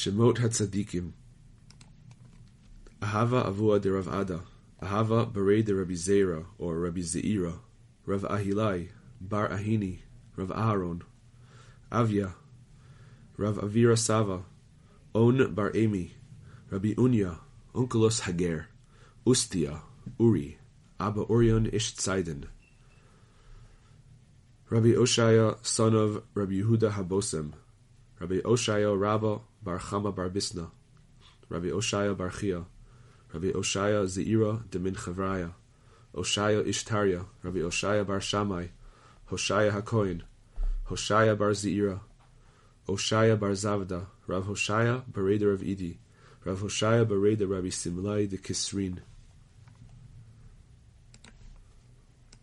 Shemot Hatzaddikim Ahava Avua de Rav Ada Ahava Berei de Rabbi Zera or Rabbi Zeira Rav Ahilai Bar Ahini Rav Aaron. Avia Rav Avira Sava On Bar Emi Rabbi Unya Onkelos Hager Ustia Uri Abba Orion Ish Tzaidan Rabbi Oshaya, son of Rabbi Yehuda Habosem, Rabbi Oshaya Rabba Bar Chama Bar Bisna, Rabbi Oshaya Bar Chia, Rabbi Oshaya Zeira de Min Chavraya, Oshaya Ishtarya, Rabbi Oshaya Bar Shammai, Hoshaya HaKoin, Hoshaya Bar Zeira, Oshaya Bar Zavda, Rav Hoshaya Bereda Rav Idi, Rav Hoshaya Bereda Rabbi Simlai de Kisrin,